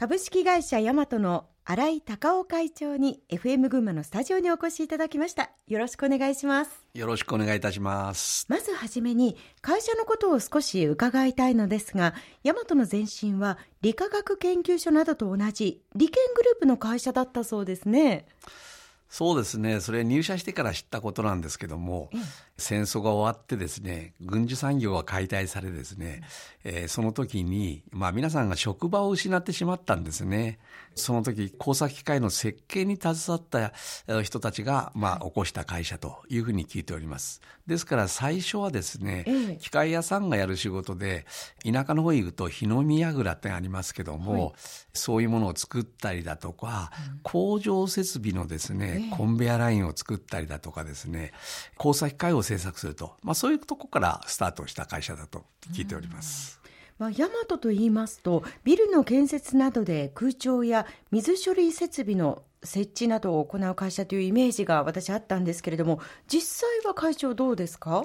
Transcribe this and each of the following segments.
株式会社ヤマトの新井隆夫会長に FM 群馬のスタジオにお越しいただきました。よろしくお願いします。よろしくお願いいたします。まずはじめに会社のことを少し伺いたいのですがヤマトの前身は理化学研究所などと同じ理研グループの会社だったそうですねそうですね。それ入社してから知ったことなんですけども、戦争が終わってですね、軍需産業が解体されですね、えー、その時に、まあ皆さんが職場を失ってしまったんですね。その時、工作機械の設計に携わった人たちが、まあ起こした会社というふうに聞いております。ですから最初はですね、機械屋さんがやる仕事で、田舎の方に行くと日の宮蔵ってありますけども、はい、そういうものを作ったりだとか、工場設備のですね、コンベアラインを作ったりだとかですね、工作機械を製作すると、まあ、そういうとこからスタートした会社だと聞いております。まあ、ヤマトと言いますと、ビルの建設などで空調や水処理設備の設置などを行う会社というイメージが私あったんですけれども、実際は会長どうですか？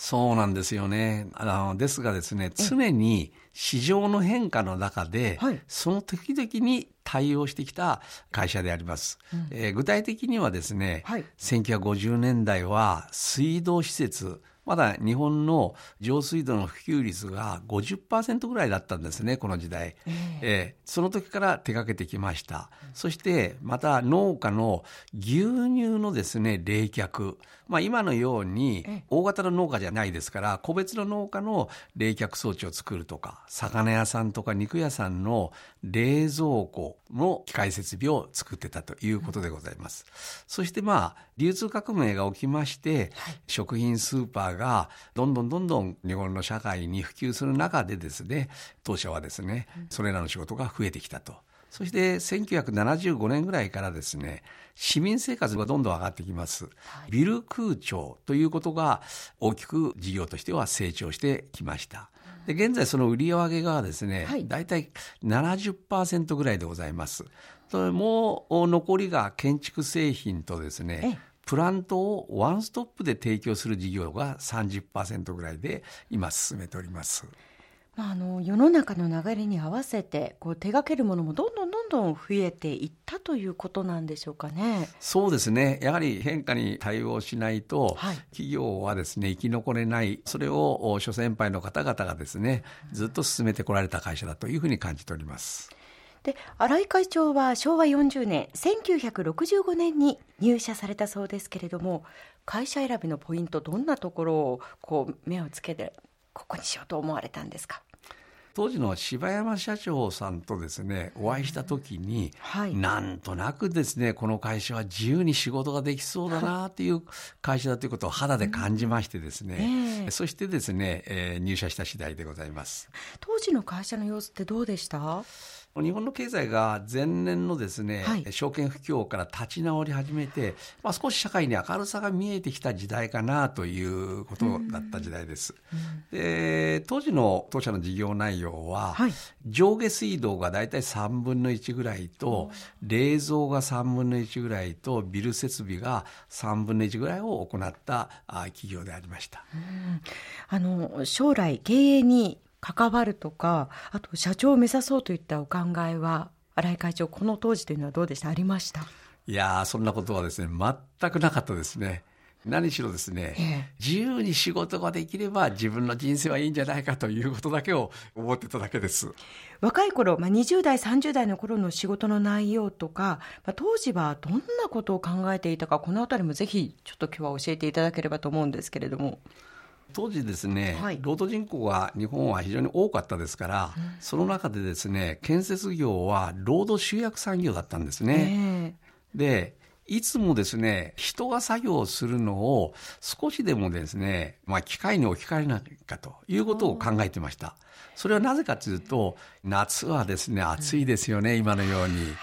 そうなんですよね。あの、ですがですね、常に市場の変化の中で、はい、その時々に対応してきた会社であります。うん、えー、具体的にはですね、はい、1950年代は水道施設、まだ日本の上水道の普及率が50%ぐらいだったんですね、この時代。えー、えー、その時から手掛けてきました。そして、また農家の牛乳のですね、冷却。まあ今のように大型の農家じゃないですから、個別の農家の冷却装置を作るとか、魚屋さんとか肉屋さんの冷蔵庫の機械設備を作ってたということでございます。そしてまあ、流通革命が起きまして、はい、食品スーパーがどんどんどんどん日本の社会に普及する中でですね、当社はですね、それらの仕事が増えてきたと。そして1975年ぐらいからですね、市民生活がどんどん上がってきます。ビル空調ということが大きく事業としては成長してきました。で現在その売り上げがですね、はい、大体70%ぐらいでございます。もう残りが建築製品とですね、プラントをワンストップで提供する事業が30%ぐらいで今進めております。あの世の中の流れに合わせてこう手掛けるものもどんどんどんどん増えていったということなんでしょうかね。そうですね。やはり変化に対応しないと、はい、企業はですね生き残れない。それを諸先輩の方々がですねずっと進めてこられた会社だというふうに感じております。で新井会長は昭和40年1965年に入社されたそうですけれども会社選びのポイントどんなところをこう目をつけてここにしようと思われたんですか？当時の柴山社長さんとですねお会いした時に、はい、なんとなくですねこの会社は自由に仕事ができそうだなっていう会社だということを肌で感じましてですね、うん。えー、そしてですね、えー、入社した次第でございます。当時の会社の様子ってどうでした？日本の経済が前年のですね、はい、証券不況から立ち直り始めて、まあ、少し社会に明るさが見えてきた時代かなということだった時代です。で当時の当社の事業内容は、はい、上下水道が大体3分の1ぐらいと、冷蔵が3分の1ぐらいとビル設備が3分の1ぐらいを行った企業でありました。あの将来経営に関わるとかあと社長を目指そうといったお考えは新井会長この当時というのはどうでした？ありました？いやそんなことはですね全くなかったですね。何しろですね、ええ、自由に仕事ができれば自分の人生はいいんじゃないかということだけを思ってただけです。若い頃、まあ、20代30代の頃の仕事の内容とか、まあ、当時はどんなことを考えていたかこの辺りもぜひちょっと今日は教えていただければと思うんですけれども当時ですね、はい、労働人口が日本は非常に多かったですから、うん、その中でですね建設業は労働集約産業だったんですね。でいつもですね、人が作業するのを少しでもですね、まあ機械に置き換えないかということを考えてました。それはなぜかというと、夏はですね、暑いですよね、うん、今のように。はい、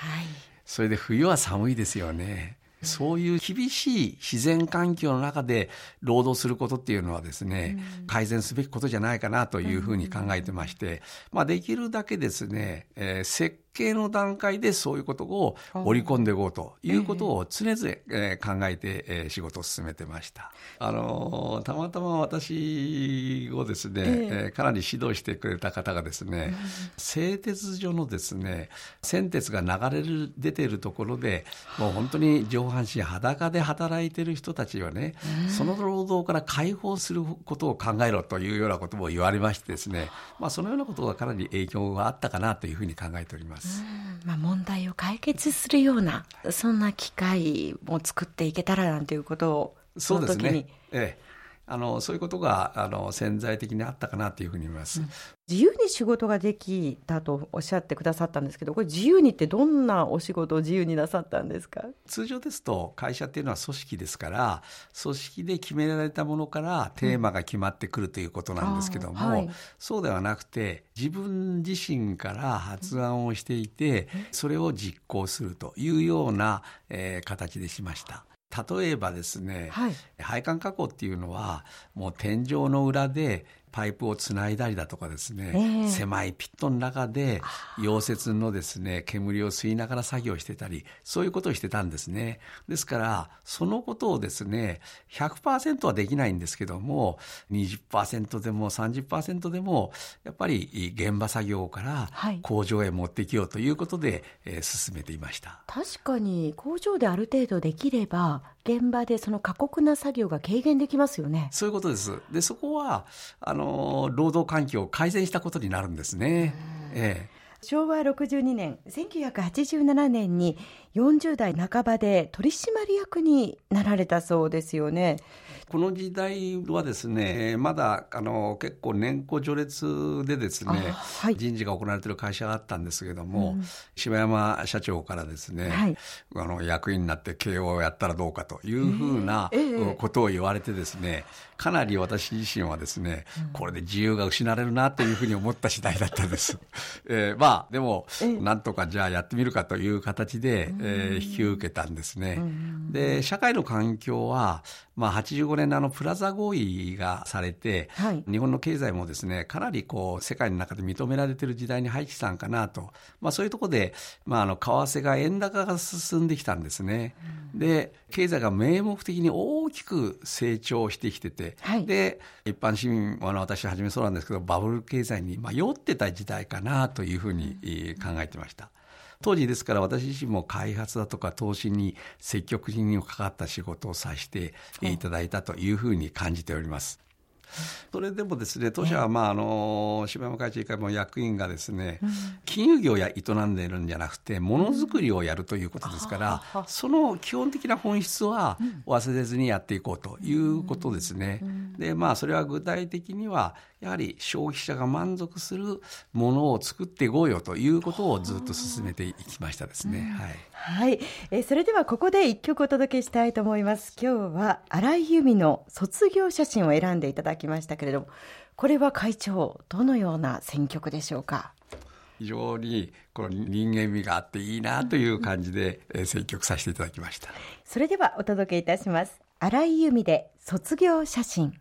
それで冬は寒いですよね。そういう厳しい自然環境の中で労働することっていうのはですね、改善すべきことじゃないかなというふうに考えてまして、まあできるだけですね、えー、設計の段階でそういうことを織り込んでいこうということを常々、えー、考えて、えー、仕事を進めてました。あのたまたま私をですね、えー、かなり指導してくれた方がですね、製鉄所のですね先鉄が流れる出ているところでもう本当に上半身裸で働いている人たちはね、その労働から解放することを考えろというようなことも言われましてですね、まあ、そのようなことがかなり影響があったかなというふうに考えております。まあ、問題を解決するようなそんな機会も作っていけたらなんていうことをそうですね。ええあのそういうことがあの潜在的にあったかなというふうに思います、うん、自由に仕事ができたとおっしゃってくださったんですけどこれ自由にってどんなお仕事を自由になさったんですか？通常ですと会社っていうのは組織ですから組織で決められたものからテーマが決まってくるということなんですけども、うん。はい、そうではなくて自分自身から発案をしていてそれを実行するというような、えー、形でしました。例えばですね、はい、配管加工っていうのはもう天井の裏でパイプをつないだりだとかですね、えー、狭いピットの中で溶接のですね煙を吸いながら作業してたりそういうことをしてたんですね。ですからそのことをですね100%はできないんですけども20%でも30%でもやっぱり現場作業から工場へ持ってきようということで、えー、進めていました。確かに工場である程度できれば現場でその過酷な作業が軽減できますよね。そういうことです。でそこはあの労働環境を改善したことになるんですね。ええ昭和62年1987年に40代半ばで取締役になられたそうですよね。この時代はですねまだあの結構年功序列でですね、はい、人事が行われている会社があったんですけども、うん、柴山社長からですね、はい、あの役員になって経営をやったらどうかというふうなことを言われてですね、かなり私自身はですね、これで自由が失われるなというふうに思った次第だったんです。えー、まあでも、なんとかじゃあやってみるかという形で、えー、引き受けたんですね。で社会の環境はまあ、85年のあのプラザ合意がされて、はい、日本の経済もですねかなりこう世界の中で認められている時代に入ってきたんかなと、まあ、そういうところで、まあ、あの為替が円高が進んできたんですね。うん、で経済が名目的に大きく成長してきてて、はい、で一般市民あの私はじめそうなんですけどバブル経済に、まあ、酔ってた時代かなというふうに考えてました。当時ですから私自身も開発だとか投資に積極的にかかった仕事をさせてい。ただいたというふうに感じております。それでもですね当社は、まあ、あの柴山会長以外も役員がですね、金融業や営んでいるんじゃなくてものづくりをやるということですから、その基本的な本質は忘れずにやっていこうということですね。でまあそれは具体的にはやはり消費者が満足するものを作っていこうよということをずっと進めていきましたですね。はい、はい、えそれではここで一曲お届けしたいと思います。今日は荒井由実の卒業写真を選んでいただきましたけれども、これは会長どのような選曲でしょうか？非常にこの人間味があっていいなという感じで選曲させていただきました。それではお届けいたします。荒井由実で卒業写真。